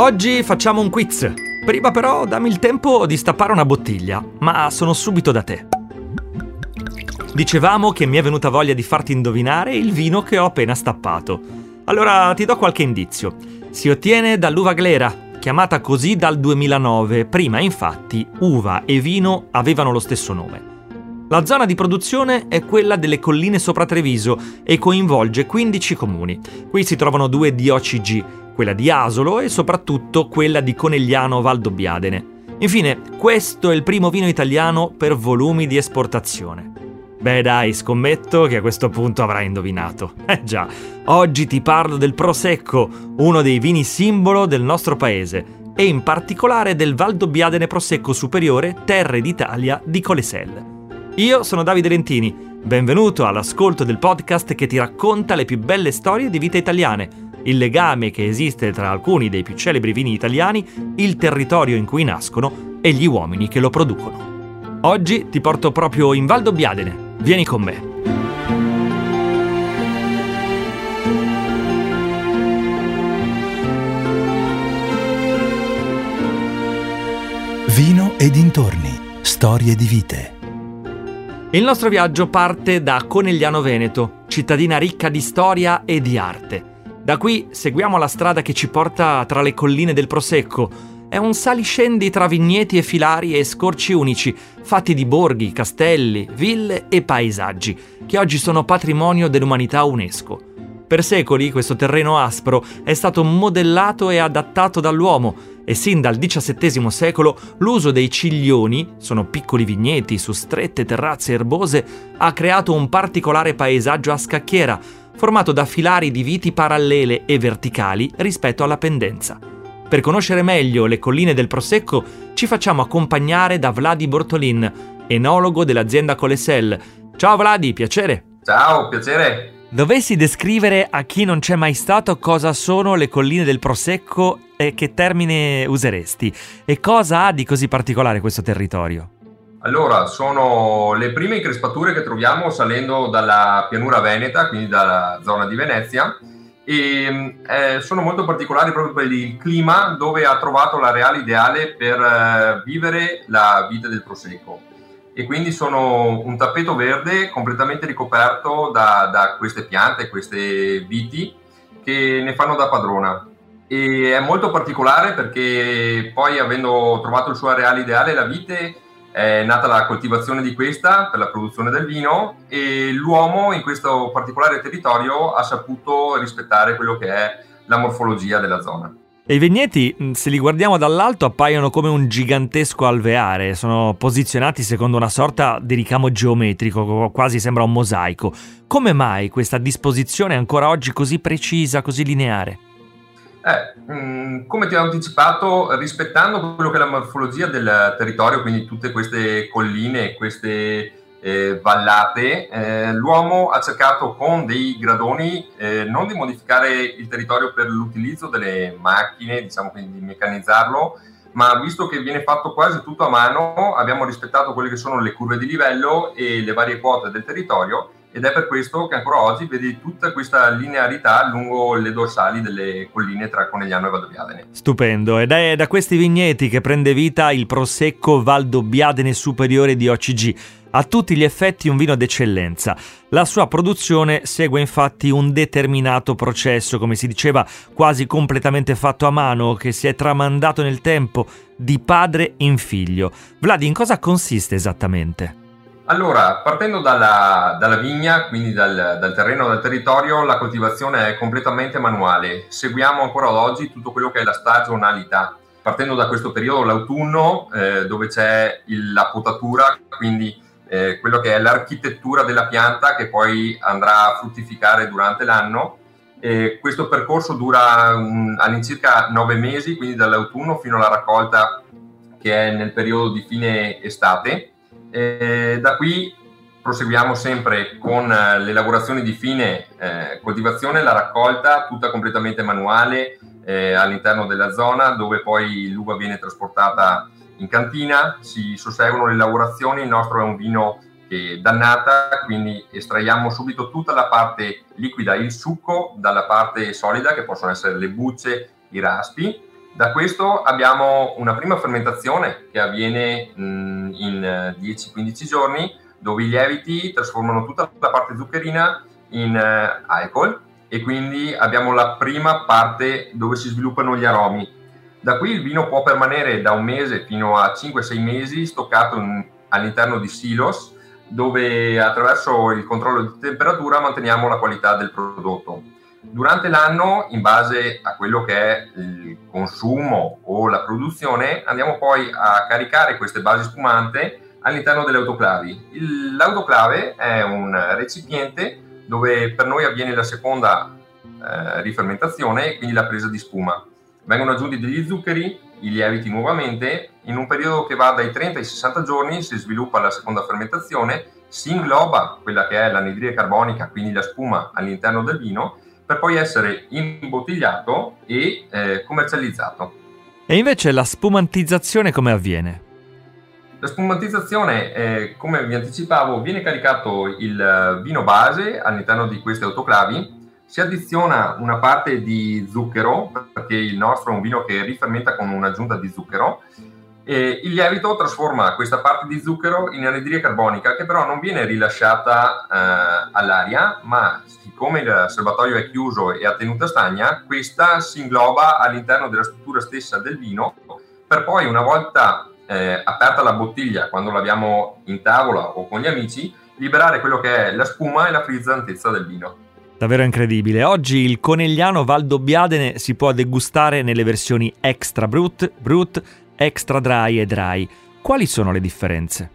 Oggi facciamo un quiz. Prima però dammi il tempo di stappare una bottiglia, ma sono subito da te. Dicevamo che mi è venuta voglia di farti indovinare il vino che ho appena stappato. Allora ti do qualche indizio. Si ottiene dall'uva glera, chiamata così dal 2009. Prima, infatti, uva e vino avevano lo stesso nome. La zona di produzione è quella delle colline sopra Treviso e coinvolge 15 comuni. Qui si trovano due DOCG, quella di Asolo e soprattutto quella di Conegliano Valdobbiadene. Infine, questo è il primo vino italiano per volumi di esportazione. Beh dai, scommetto che a questo punto avrai indovinato. Eh già, oggi ti parlo del Prosecco, uno dei vini simbolo del nostro paese, e in particolare del Valdobbiadene Prosecco Superiore Terre d'Italia di Colesel. Io sono Davide Lentini, benvenuto all'ascolto del podcast che ti racconta le più belle storie di vita italiane il legame che esiste tra alcuni dei più celebri vini italiani, il territorio in cui nascono e gli uomini che lo producono. Oggi ti porto proprio in Val d'Obbiadene. Vieni con me. Vino e dintorni. Storie di vite. Il nostro viaggio parte da Conegliano Veneto, cittadina ricca di storia e di arte. Da qui seguiamo la strada che ci porta tra le colline del Prosecco. È un saliscendi tra vigneti e filari e scorci unici, fatti di borghi, castelli, ville e paesaggi, che oggi sono patrimonio dell'umanità UNESCO. Per secoli questo terreno aspro è stato modellato e adattato dall'uomo e sin dal XVII secolo l'uso dei ciglioni, sono piccoli vigneti su strette terrazze erbose, ha creato un particolare paesaggio a scacchiera, formato da filari di viti parallele e verticali rispetto alla pendenza. Per conoscere meglio le colline del Prosecco ci facciamo accompagnare da Vladi Bortolin, enologo dell'azienda Colesel. Ciao Vladi, piacere! Ciao, piacere! Dovessi descrivere a chi non c'è mai stato cosa sono le colline del Prosecco e che termine useresti? E cosa ha di così particolare questo territorio? Allora, sono le prime increspature che troviamo salendo dalla pianura veneta, quindi dalla zona di Venezia, e eh, sono molto particolari proprio per il clima dove ha trovato l'areale ideale per eh, vivere la vita del prosecco. E quindi sono un tappeto verde completamente ricoperto da, da queste piante, queste viti che ne fanno da padrona. E è molto particolare perché poi avendo trovato il suo areale ideale, la vite è nata la coltivazione di questa per la produzione del vino e l'uomo in questo particolare territorio ha saputo rispettare quello che è la morfologia della zona. E i vigneti, se li guardiamo dall'alto, appaiono come un gigantesco alveare, sono posizionati secondo una sorta di ricamo geometrico, quasi sembra un mosaico. Come mai questa disposizione è ancora oggi così precisa, così lineare? Eh, mh, come ti ho anticipato, rispettando quello che è la morfologia del territorio, quindi tutte queste colline, queste eh, vallate, eh, l'uomo ha cercato con dei gradoni eh, non di modificare il territorio per l'utilizzo delle macchine, diciamo quindi di meccanizzarlo, ma visto che viene fatto quasi tutto a mano, abbiamo rispettato quelle che sono le curve di livello e le varie quote del territorio ed è per questo che ancora oggi vedi tutta questa linearità lungo le dorsali delle colline tra Conegliano e Valdobbiadene. Stupendo, ed è da questi vigneti che prende vita il Prosecco Valdobbiadene Superiore di OCG, a tutti gli effetti un vino d'eccellenza. La sua produzione segue infatti un determinato processo, come si diceva, quasi completamente fatto a mano, che si è tramandato nel tempo di padre in figlio. Vladi, in cosa consiste esattamente? Allora, partendo dalla, dalla vigna, quindi dal, dal, terreno, dal territorio, la coltivazione è completamente manuale. Seguiamo ancora oggi tutto quello che è la stagionalità. Partendo da questo periodo, l'autunno, eh, dove c'è il, la potatura, quindi eh, quello che è l'architettura della pianta che poi andrà a fruttificare durante l'anno. E questo percorso dura um, all'incirca nove mesi, quindi dall'autunno fino alla raccolta che è nel periodo di fine estate e da qui proseguiamo sempre con eh, le lavorazioni di fine eh, coltivazione, la raccolta tutta completamente manuale eh, all'interno della zona dove poi l'uva viene trasportata in cantina, si susseguono le lavorazioni, il nostro è un vino che dannata, quindi estraiamo subito tutta la parte liquida, il succo, dalla parte solida che possono essere le bucce, i raspi Da questo abbiamo una prima fermentazione che avviene mh, in 10-15 giorni, dove i lieviti trasformano tutta la parte zuccherina in uh, alcol e quindi abbiamo la prima parte dove si sviluppano gli aromi. Da qui il vino può permanere da un mese fino a 5-6 mesi stoccato in, all'interno di silos dove attraverso il controllo di temperatura manteniamo la qualità del prodotto. Durante l'anno, in base a quello che è il consumo o la produzione, andiamo poi a caricare queste basi spumante all'interno delle autoclavi. L'autoclave è un recipiente dove per noi avviene la seconda eh, rifermentazione quindi la presa di spuma. Vengono aggiunti degli zuccheri, i lieviti nuovamente, in un periodo che va dai 30 ai 60 giorni si sviluppa la seconda fermentazione, si ingloba quella che è l'anidride carbonica, quindi la spuma all'interno del vino, per poi essere imbottigliato e eh, commercializzato. E invece la spumantizzazione come avviene? La spumantizzazione, eh, come vi anticipavo, viene caricato il vino base all'interno di queste autoclavi, si addiziona una parte di zucchero, perché il nostro è un vino che rifermenta con un'aggiunta di zucchero, e il lievito trasforma questa parte di zucchero in anidride carbonica che però non viene rilasciata eh, all'aria, ma siccome il serbatoio è chiuso e a tenuta stagna, questa si ingloba all'interno della struttura stessa del vino per poi una volta eh, aperta la bottiglia quando l'abbiamo in tavola o con gli amici, liberare quello che è la spuma e la frizzantezza del vino. Davvero incredibile. Oggi il conegliano Valdobbiadene si può degustare nelle versioni extra brut, brut, extra dry e dry. Quali sono le differenze?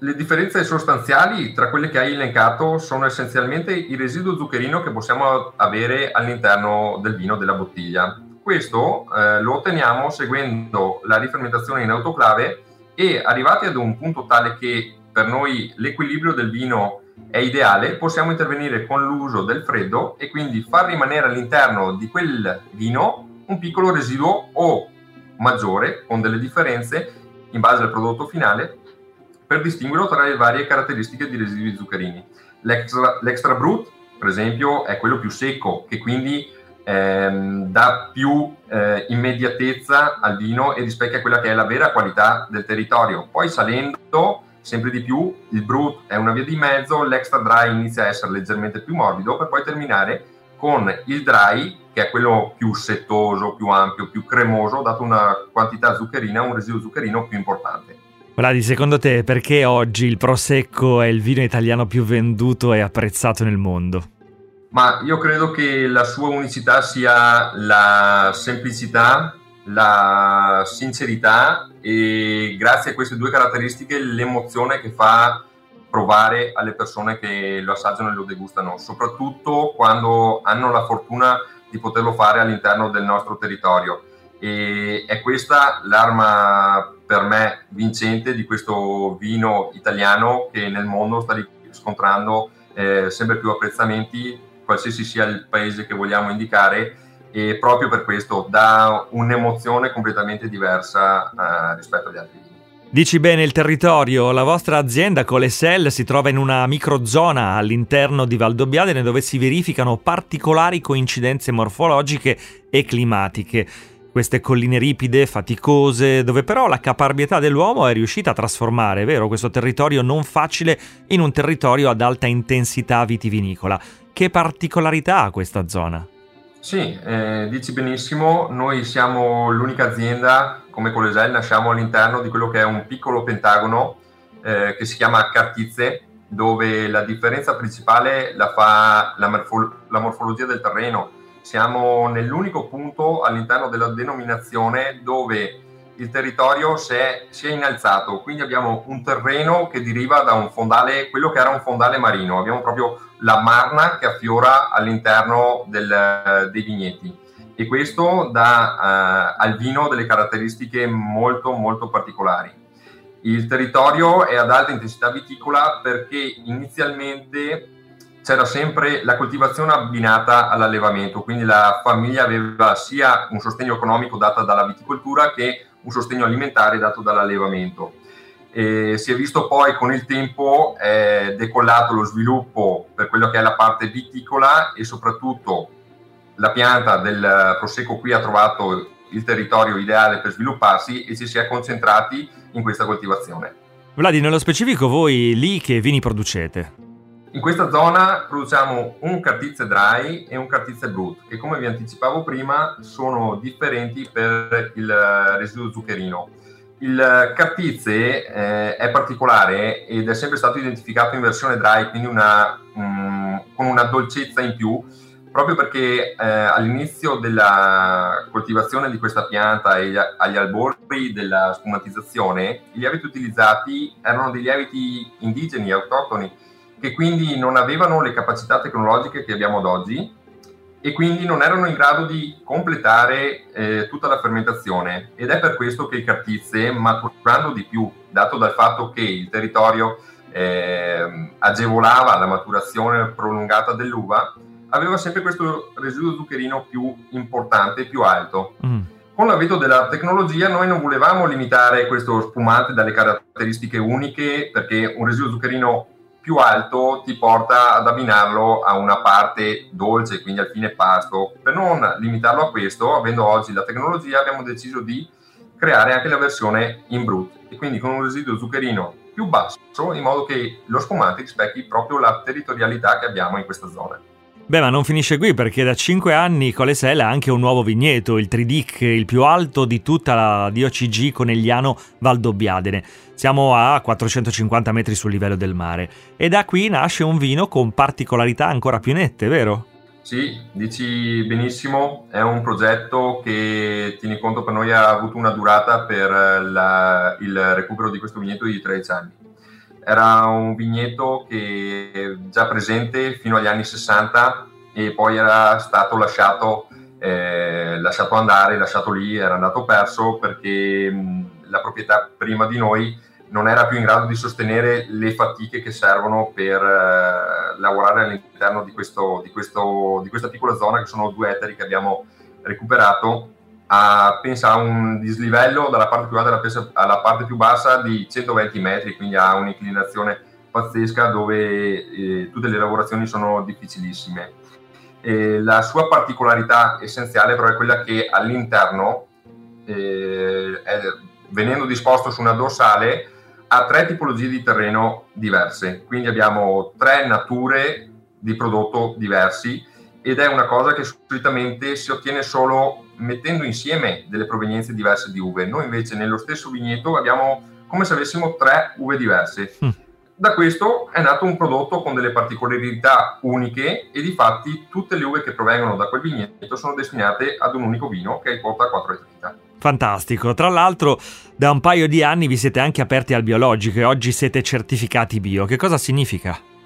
Le differenze sostanziali tra quelle che hai elencato sono essenzialmente il residuo zuccherino che possiamo avere all'interno del vino della bottiglia. Questo eh, lo otteniamo seguendo la rifermentazione in autoclave e arrivati ad un punto tale che per noi l'equilibrio del vino è ideale, possiamo intervenire con l'uso del freddo e quindi far rimanere all'interno di quel vino un piccolo residuo o maggiore con delle differenze in base al prodotto finale per distinguerlo tra le varie caratteristiche di residui zuccherini. L'extra, l'extra brut, per esempio, è quello più secco che quindi ehm, dà più eh, immediatezza al vino e rispecchia quella che è la vera qualità del territorio. Poi salendo sempre di più, il brut è una via di mezzo, l'extra dry inizia a essere leggermente più morbido per poi terminare con il dry che è quello più settoso, più ampio, più cremoso, dato una quantità zuccherina, un residuo zuccherino più importante. Vladi, secondo te perché oggi il Prosecco è il vino italiano più venduto e apprezzato nel mondo? Ma io credo che la sua unicità sia la semplicità, la sincerità e grazie a queste due caratteristiche l'emozione che fa provare alle persone che lo assaggiano e lo degustano, soprattutto quando hanno la fortuna di poterlo fare all'interno del nostro territorio. E è questa l'arma per me vincente di questo vino italiano che nel mondo sta riscontrando eh, sempre più apprezzamenti qualsiasi sia il paese che vogliamo indicare e proprio per questo dà un'emozione completamente diversa eh, rispetto agli altri vini. Dici bene il territorio, la vostra azienda Colesel si trova in una microzona all'interno di Valdobbiadene dove si verificano particolari coincidenze morfologiche e climatiche. Queste colline ripide, faticose, dove però la caparbietà dell'uomo è riuscita a trasformare, vero, questo territorio non facile in un territorio ad alta intensità vitivinicola. Che particolarità ha questa zona? Sì, eh, dici benissimo, noi siamo l'unica azienda come Colesel, nasciamo all'interno di quello che è un piccolo pentagono eh, che si chiama Cartizze, dove la differenza principale la fa la, morfo- la morfologia del terreno. Siamo nell'unico punto all'interno della denominazione dove il territorio si è, si è, innalzato, quindi abbiamo un terreno che deriva da un fondale, quello che era un fondale marino, abbiamo proprio la marna che affiora all'interno del, dei vigneti e questo dà uh, al vino delle caratteristiche molto molto particolari. Il territorio è ad alta intensità viticola perché inizialmente c'era sempre la coltivazione abbinata all'allevamento, quindi la famiglia aveva sia un sostegno economico dato dalla viticoltura che un sostegno alimentare dato dall'allevamento. E si è visto poi con il tempo è decollato lo sviluppo per quello che è la parte viticola e soprattutto la pianta del prosecco qui ha trovato il territorio ideale per svilupparsi e ci si è concentrati in questa coltivazione. Vladi, nello specifico voi lì che vini producete? In questa zona produciamo un cartizze dry e un cartizze brut che come vi anticipavo prima sono differenti per il residuo zuccherino. Il cartizze eh, è particolare ed è sempre stato identificato in versione dry, quindi una, um, con una dolcezza in più, proprio perché eh, all'inizio della coltivazione di questa pianta e agli albori della spumatizzazione, i lieviti utilizzati erano dei lieviti indigeni, autoctoni, che quindi non avevano le capacità tecnologiche che abbiamo ad oggi e quindi non erano in grado di completare eh, tutta la fermentazione. Ed è per questo che il cartizze, maturando di più, dato dal fatto che il territorio eh, agevolava la maturazione prolungata dell'uva, aveva sempre questo residuo zuccherino più importante, più alto. Mm. Con l'avvento della tecnologia noi non volevamo limitare questo spumante dalle caratteristiche uniche perché un residuo zuccherino più alto ti porta ad abbinarlo a una parte dolce, quindi al fine pasto. Per non limitarlo a questo, avendo oggi la tecnologia, abbiamo deciso di creare anche la versione in brut e quindi con un residuo zuccherino più basso in modo che lo spumante rispecchi proprio la territorialità che abbiamo in questa zona. Beh, ma non finisce qui perché da 5 anni Colesel ha anche un nuovo vigneto, il Tridic, il più alto di tutta la DOCG Conegliano Valdobbiadene. Siamo a 450 metri sul livello del mare e da qui nasce un vino con particolarità ancora più nette, vero? Sì, dici benissimo, è un progetto che tieni conto per noi ha avuto una durata per la, il recupero di questo vigneto di 13 anni era un vigneto che già presente fino agli anni 60 e poi era stato lasciato, eh, lasciato andare, lasciato lì, era andato perso perché mh, la proprietà prima di noi non era più in grado di sostenere le fatiche che servono per eh, lavorare all'interno di, questo, di, questo, di questa piccola zona che sono due ettari che abbiamo recuperato a, pensa a un dislivello dalla parte più alta alla parte più bassa di 120 metri, quindi ha un'inclinazione pazzesca dove eh, tutte le lavorazioni sono difficilissime. E la sua particolarità essenziale però è quella che all'interno, eh, è, venendo disposto su una dorsale, ha tre tipologie di terreno diverse, quindi abbiamo tre nature di prodotto diversi ed è una cosa che solitamente si ottiene solo mettendo insieme delle provenienze diverse di uve. Noi invece nello stesso vigneto abbiamo come se avessimo tre uve diverse. Mm. Da questo è nato un prodotto con delle particolarità uniche e di fatti tutte le uve che provengono da quel vigneto sono destinate ad un unico vino che è il quota 4,30. Fantastico, tra l'altro da un paio di anni vi siete anche aperti al biologico e oggi siete certificati bio. Che cosa significa?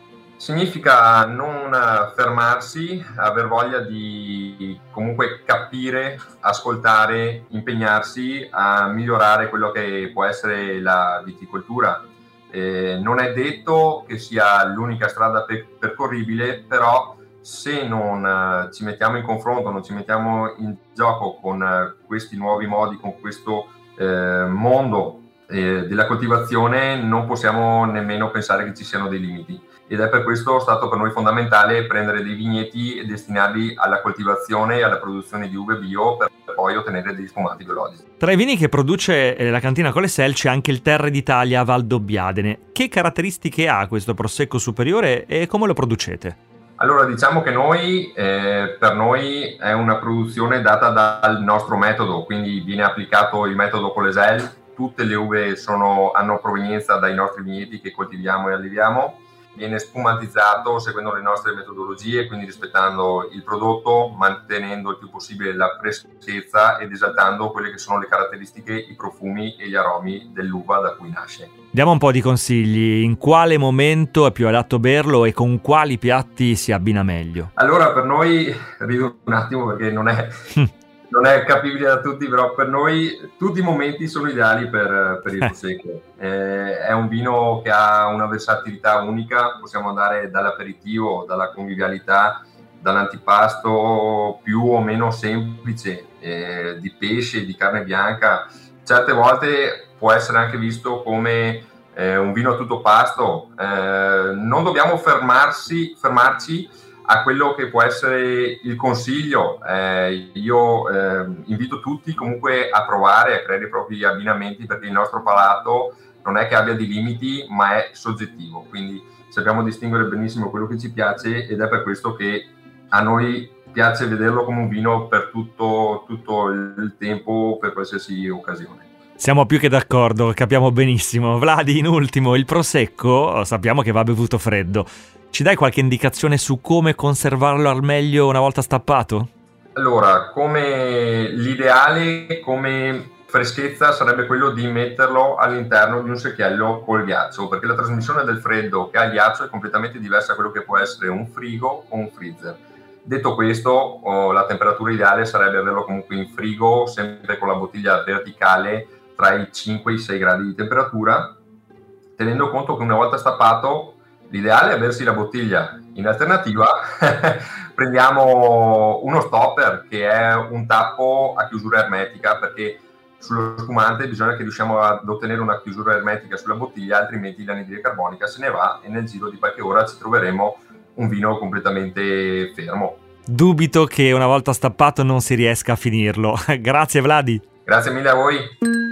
Significa non fermarsi, aver voglia di comunque capire, ascoltare, impegnarsi a migliorare quello che può essere la viticoltura. Eh, non è detto che sia l'unica strada per- percorribile, però se non uh, ci mettiamo in confronto, non ci mettiamo in gioco con uh, questi nuovi modi, con questo uh, mondo della coltivazione, non possiamo nemmeno pensare che ci siano dei limiti ed è per questo stato per noi fondamentale prendere dei vigneti e destinarli alla coltivazione e alla produzione di uve bio per poi ottenere degli spumanti biologici. Tra i vini che produce eh, la cantina Colesel c'è anche il Terre d'Italia Valdobbiadene. Che caratteristiche ha questo prosecco superiore e come lo producete? Allora, diciamo che noi, eh, per noi è una produzione data dal nostro metodo, quindi viene applicato il metodo Colesel, tutte le uve sono, hanno provenienza dai nostri vigneti che coltiviamo e alliviamo viene spumatizzato seguendo le nostre metodologie, quindi rispettando il prodotto, mantenendo il più possibile la freschezza ed esaltando quelle che sono le caratteristiche, i profumi e gli aromi dell'uva da cui nasce. Diamo un po' di consigli, in quale momento è più adatto berlo e con quali piatti si abbina meglio? Allora per noi, rido un attimo perché non è non è capibile da tutti, però per noi tutti i momenti sono ideali per, per il Prosecco. Eh, è un vino che ha una versatilità unica, possiamo andare dall'aperitivo, dalla convivialità, dall'antipasto più o meno semplice, eh, di pesce, di carne bianca. Certe volte può essere anche visto come eh, un vino a tutto pasto. Eh, non dobbiamo fermarsi, fermarci a quello che può essere il consiglio, eh, io eh, invito tutti comunque a provare a creare i propri abbinamenti perché il nostro palato non è che abbia dei limiti, ma è soggettivo, quindi sappiamo distinguere benissimo quello che ci piace ed è per questo che a noi piace vederlo come un vino per tutto, tutto il tempo, per qualsiasi occasione. Siamo più che d'accordo, capiamo benissimo. Vladi, in ultimo, il prosecco sappiamo che va bevuto freddo. Ci dai qualche indicazione su come conservarlo al meglio una volta stappato? Allora, come l'ideale come freschezza sarebbe quello di metterlo all'interno di un secchiello col ghiaccio, perché la trasmissione del freddo che ha il ghiaccio è completamente diversa da quello che può essere un frigo o un freezer. Detto questo, oh, la temperatura ideale sarebbe averlo comunque in frigo, sempre con la bottiglia verticale tra i 5 e i 6 gradi di temperatura, tenendo conto che una volta stappato l'ideale è aversi la bottiglia. In alternativa prendiamo uno stopper che è un tappo a chiusura ermetica perché sullo spumante bisogna che riusciamo ad ottenere una chiusura ermetica sulla bottiglia, altrimenti l'anidride carbonica se ne va e nel giro di qualche ora ci troveremo un vino completamente fermo. Dubito che una volta stappato non si riesca a finirlo. Grazie Vladi. Grazie mille a voi.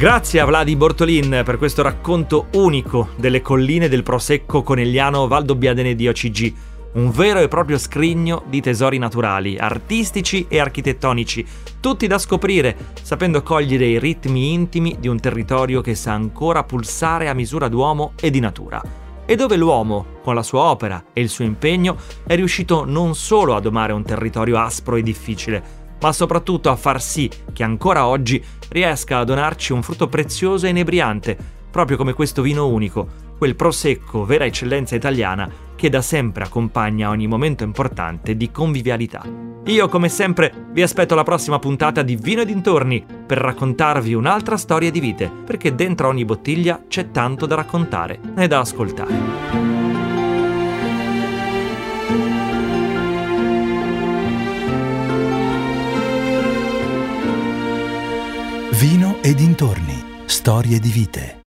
Grazie a Vladi Bortolin per questo racconto unico delle colline del Prosecco Conegliano Valdobbiadene di OCG un vero e proprio scrigno di tesori naturali, artistici e architettonici, tutti da scoprire, sapendo cogliere i ritmi intimi di un territorio che sa ancora pulsare a misura d'uomo e di natura. E dove l'uomo, con la sua opera e il suo impegno, è riuscito non solo a domare un territorio aspro e difficile, ma soprattutto a far sì che ancora oggi riesca a donarci un frutto prezioso e inebriante, proprio come questo vino unico, quel prosecco vera eccellenza italiana che da sempre accompagna ogni momento importante di convivialità. Io, come sempre, vi aspetto alla prossima puntata di Vino e dintorni per raccontarvi un'altra storia di vite, perché dentro ogni bottiglia c'è tanto da raccontare e da ascoltare. E dintorni, storie di vite.